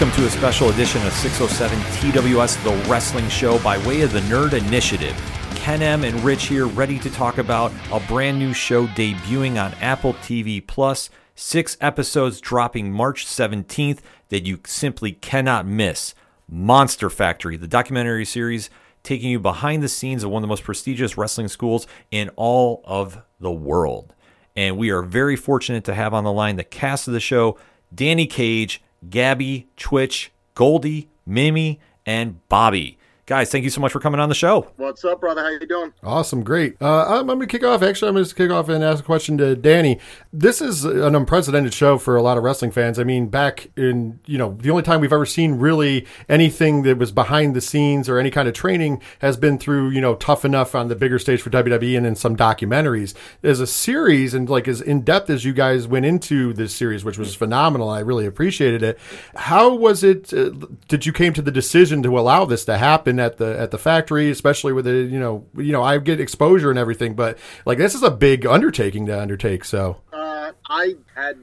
Welcome to a special edition of 607 TWS The Wrestling Show by way of the Nerd Initiative. Ken M and Rich here, ready to talk about a brand new show debuting on Apple TV Plus. Six episodes dropping March 17th that you simply cannot miss. Monster Factory, the documentary series taking you behind the scenes of one of the most prestigious wrestling schools in all of the world. And we are very fortunate to have on the line the cast of the show Danny Cage, Gabby, Twitch, Goldie, Mimi, and Bobby. Guys, thank you so much for coming on the show. What's up, brother? How you doing? Awesome, great. Uh, I'm, I'm going to kick off. Actually, I'm going to kick off and ask a question to Danny. This is an unprecedented show for a lot of wrestling fans. I mean, back in you know the only time we've ever seen really anything that was behind the scenes or any kind of training has been through you know Tough Enough on the bigger stage for WWE and in some documentaries. As a series and like as in depth as you guys went into this series, which was phenomenal. I really appreciated it. How was it? Uh, did you came to the decision to allow this to happen? At the at the factory, especially with the you know you know I get exposure and everything, but like this is a big undertaking to undertake. So uh, I had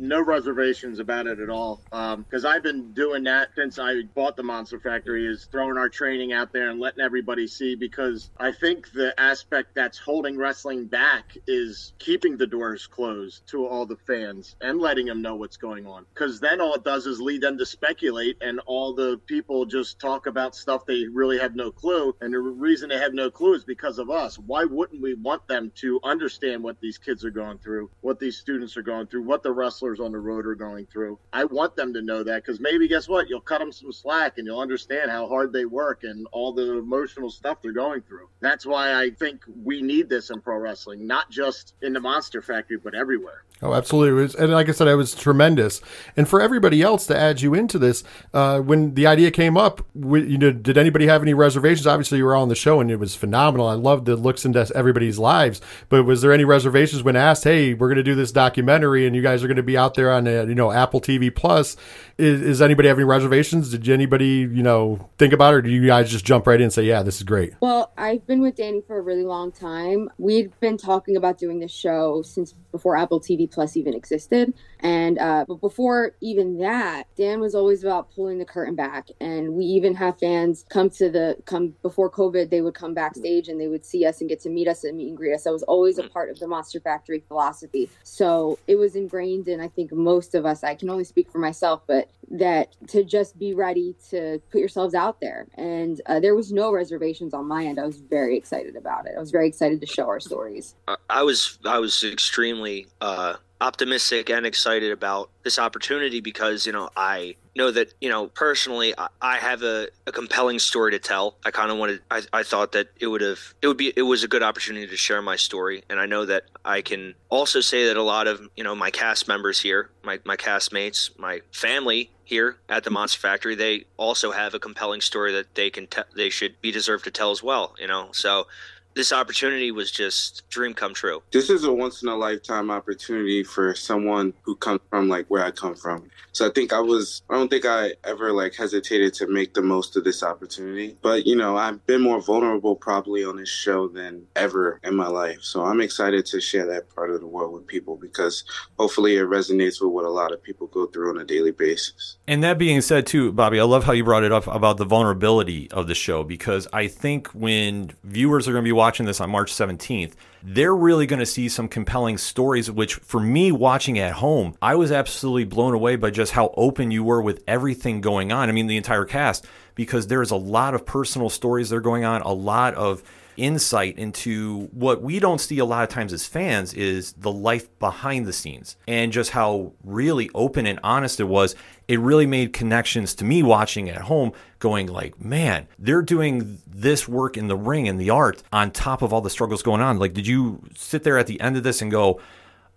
no reservations about it at all because um, I've been doing that since I bought the Monster Factory is throwing our training out there and letting everybody see because I think the aspect that's holding wrestling back is keeping the doors closed to all the fans and letting them know what's going on because then all it does is lead them to speculate and all the people just talk about stuff they really have no clue and the reason they have no clue is because of us. Why wouldn't we want them to understand what these kids are going through what these students are going through what the wrestlers on the road are going through. I want them to know that because maybe guess what? You'll cut them some slack and you'll understand how hard they work and all the emotional stuff they're going through. That's why I think we need this in pro wrestling, not just in the Monster Factory, but everywhere. Oh, absolutely. Was, and like I said, it was tremendous. And for everybody else to add you into this, uh, when the idea came up, we, you know, did anybody have any reservations? Obviously, you were on the show and it was phenomenal. I loved the looks into everybody's lives. But was there any reservations when asked, hey, we're going to do this documentary and you guys are going to be out there on, uh, you know, Apple TV Plus? Is, is anybody have any reservations? Did anybody, you know, think about it or do you guys just jump right in and say, yeah, this is great? Well, I've been with Danny for a really long time. We'd been talking about doing this show since before Apple TV Plus even existed. And uh, but before even that, Dan was always about pulling the curtain back. And we even have fans come to the come before COVID, they would come backstage and they would see us and get to meet us and meet and greet us. That was always a part of the Monster Factory philosophy. So it was ingrained in I think most of us. I can only speak for myself, but that to just be ready to put yourselves out there. And uh, there was no reservations on my end. I was very excited about it. I was very excited to show our stories. I was I was extremely uh, optimistic and excited about this opportunity because you know I know that you know personally I, I have a, a, compelling story to tell. I kind of wanted I, I thought that it would have it would be it was a good opportunity to share my story, and I know that I can also say that a lot of you know my cast members here, my my castmates, my family here at the Monster Factory, they also have a compelling story that they can te- they should be deserved to tell as well. You know, so this opportunity was just dream come true. This is a once in a lifetime opportunity for someone who comes from like where I come from. So I think I was I don't think I ever like hesitated to make the most of this opportunity. But you know, I've been more vulnerable probably on this show than ever in my life. So I'm excited to share that part of the world with people because hopefully it resonates with what a lot of people go through on a daily basis. And that being said too, Bobby, I love how you brought it up about the vulnerability of the show because I think when viewers are going to be watching this on March 17th, they're really going to see some compelling stories, which for me watching at home, I was absolutely blown away by just how open you were with everything going on. I mean, the entire cast, because there's a lot of personal stories that are going on, a lot of insight into what we don't see a lot of times as fans is the life behind the scenes and just how really open and honest it was. It really made connections to me watching at home going like man they're doing this work in the ring and the art on top of all the struggles going on. Like did you sit there at the end of this and go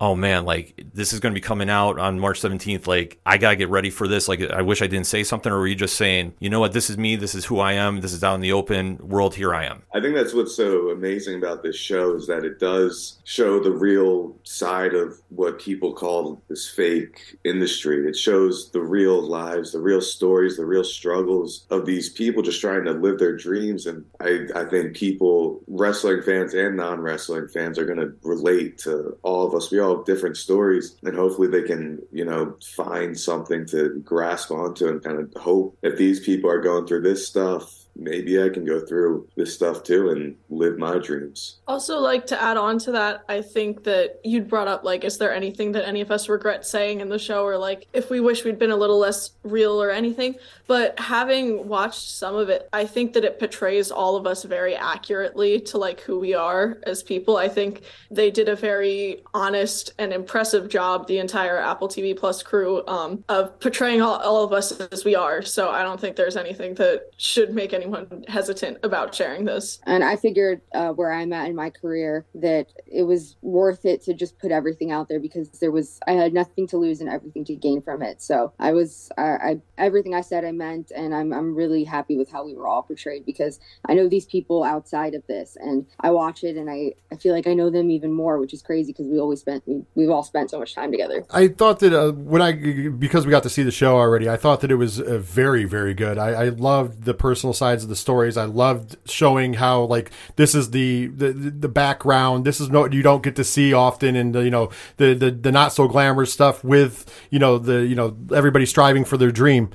oh man, like this is going to be coming out on March 17th. Like I got to get ready for this. Like I wish I didn't say something. Or were you just saying, you know what, this is me. This is who I am. This is out in the open world. Here I am. I think that's what's so amazing about this show is that it does show the real side of what people call this fake industry. It shows the real lives, the real stories, the real struggles of these people just trying to live their dreams. And I, I think people, wrestling fans and non wrestling fans, are going to relate to all of us. We all tell different stories, and hopefully they can, you know, find something to grasp onto and kind of hope if these people are going through this stuff maybe I can go through this stuff too and live my dreams. Also, like to add on to that, I think that you'd brought up like, is there anything that any of us regret saying in the show, or like if we wish we'd been a little less real or anything? But having watched some of it, I think that it portrays all of us very accurately to like who we are as people. I think they did a very honest and impressive job, the entire Apple TV Plus crew, um, of portraying all, all of us as we are. So I don't think there's anything that should make any anyone hesitant about sharing this. And I figured uh, where I'm at in my career that it was worth it to just put everything out there because there was I had nothing to lose and everything to gain from it. So I was I, I everything I said I meant, and I'm I'm really happy with how we were all portrayed because I know these people outside of this, and I watch it and I I feel like I know them even more, which is crazy because we always spent we, we've all spent so much time together. I thought that uh, when I because we got to see the show already, I thought that it was uh, very very good. I, I loved the personal side sides of the stories. I loved showing how like this is the the, the background. This is what you don't get to see often, and you know the, the the not so glamorous stuff with you know the you know everybody striving for their dream.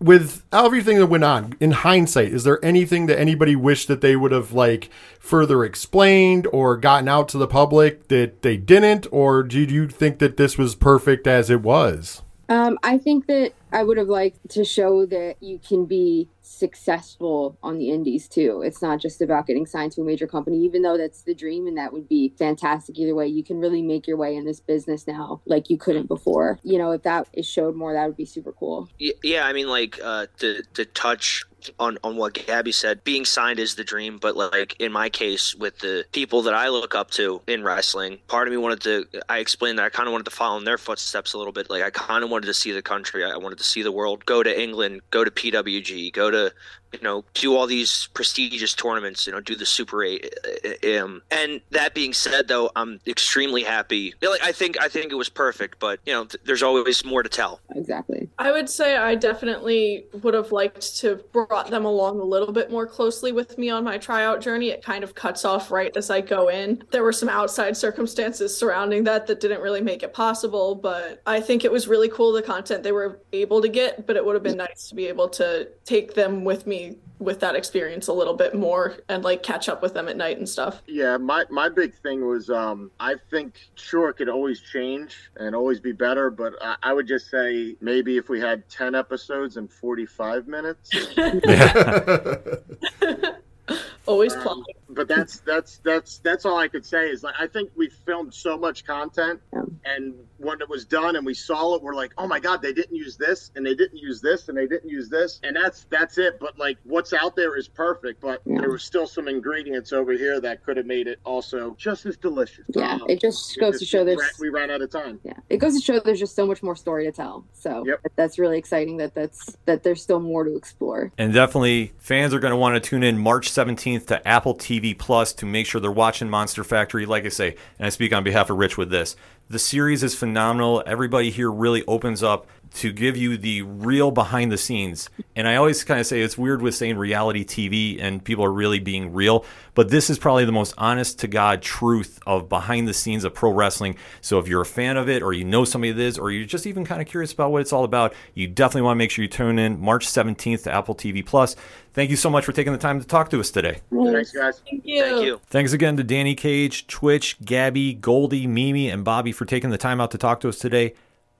With everything that went on, in hindsight, is there anything that anybody wished that they would have like further explained or gotten out to the public that they didn't, or do you think that this was perfect as it was? Um, I think that I would have liked to show that you can be successful on the indies too. It's not just about getting signed to a major company, even though that's the dream and that would be fantastic either way. You can really make your way in this business now like you couldn't before. You know, if that is showed more, that would be super cool. Yeah, I mean, like uh, to to touch on on what Gabby said, being signed is the dream, but like in my case with the people that I look up to in wrestling, part of me wanted to I explained that I kind of wanted to follow in their footsteps a little bit. Like I kind of wanted to see the country, I wanted to see the world, go to England, go to PWG, go to you know, do all these prestigious tournaments, you know, do the Super Eight. Um, and that being said, though, I'm extremely happy. Like, I think I think it was perfect, but you know, th- there's always more to tell. Exactly. I would say I definitely would have liked to have brought them along a little bit more closely with me on my tryout journey. It kind of cuts off right as I go in. There were some outside circumstances surrounding that that didn't really make it possible, but I think it was really cool the content they were able to get. But it would have been nice to be able to take them with me with that experience a little bit more and like catch up with them at night and stuff. Yeah, my my big thing was um I think sure it could always change and always be better, but I, I would just say maybe if we had 10 episodes in 45 minutes. always but that's that's that's that's all I could say is like I think we filmed so much content, yeah. and when it was done and we saw it, we're like, oh my god, they didn't use this, and they didn't use this, and they didn't use this, and that's that's it. But like what's out there is perfect, but yeah. there were still some ingredients over here that could have made it also just as delicious. Yeah, um, it just goes it just, to show there's we ran out of time. Yeah, it goes to show there's just so much more story to tell. So yep. that's really exciting that that's that there's still more to explore. And definitely fans are going to want to tune in March 17th to Apple TV Plus to make sure they're watching Monster Factory. Like I say, and I speak on behalf of Rich with this. The series is phenomenal. Everybody here really opens up to give you the real behind the scenes. And I always kind of say it's weird with saying reality TV and people are really being real, but this is probably the most honest to God truth of behind the scenes of pro wrestling. So if you're a fan of it or you know somebody that is or you're just even kind of curious about what it's all about, you definitely want to make sure you tune in March 17th to Apple TV Plus. Thank you so much for taking the time to talk to us today. Thanks, guys. Thank you. Thank you. Thanks again to Danny Cage, Twitch, Gabby, Goldie, Mimi, and Bobby for taking the time out to talk to us today.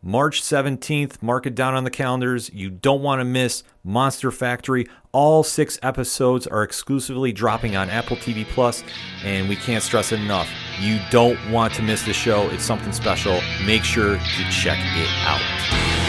March 17th, mark it down on the calendars. You don't want to miss Monster Factory. All six episodes are exclusively dropping on Apple TV Plus, and we can't stress it enough. You don't want to miss the show. It's something special. Make sure to check it out.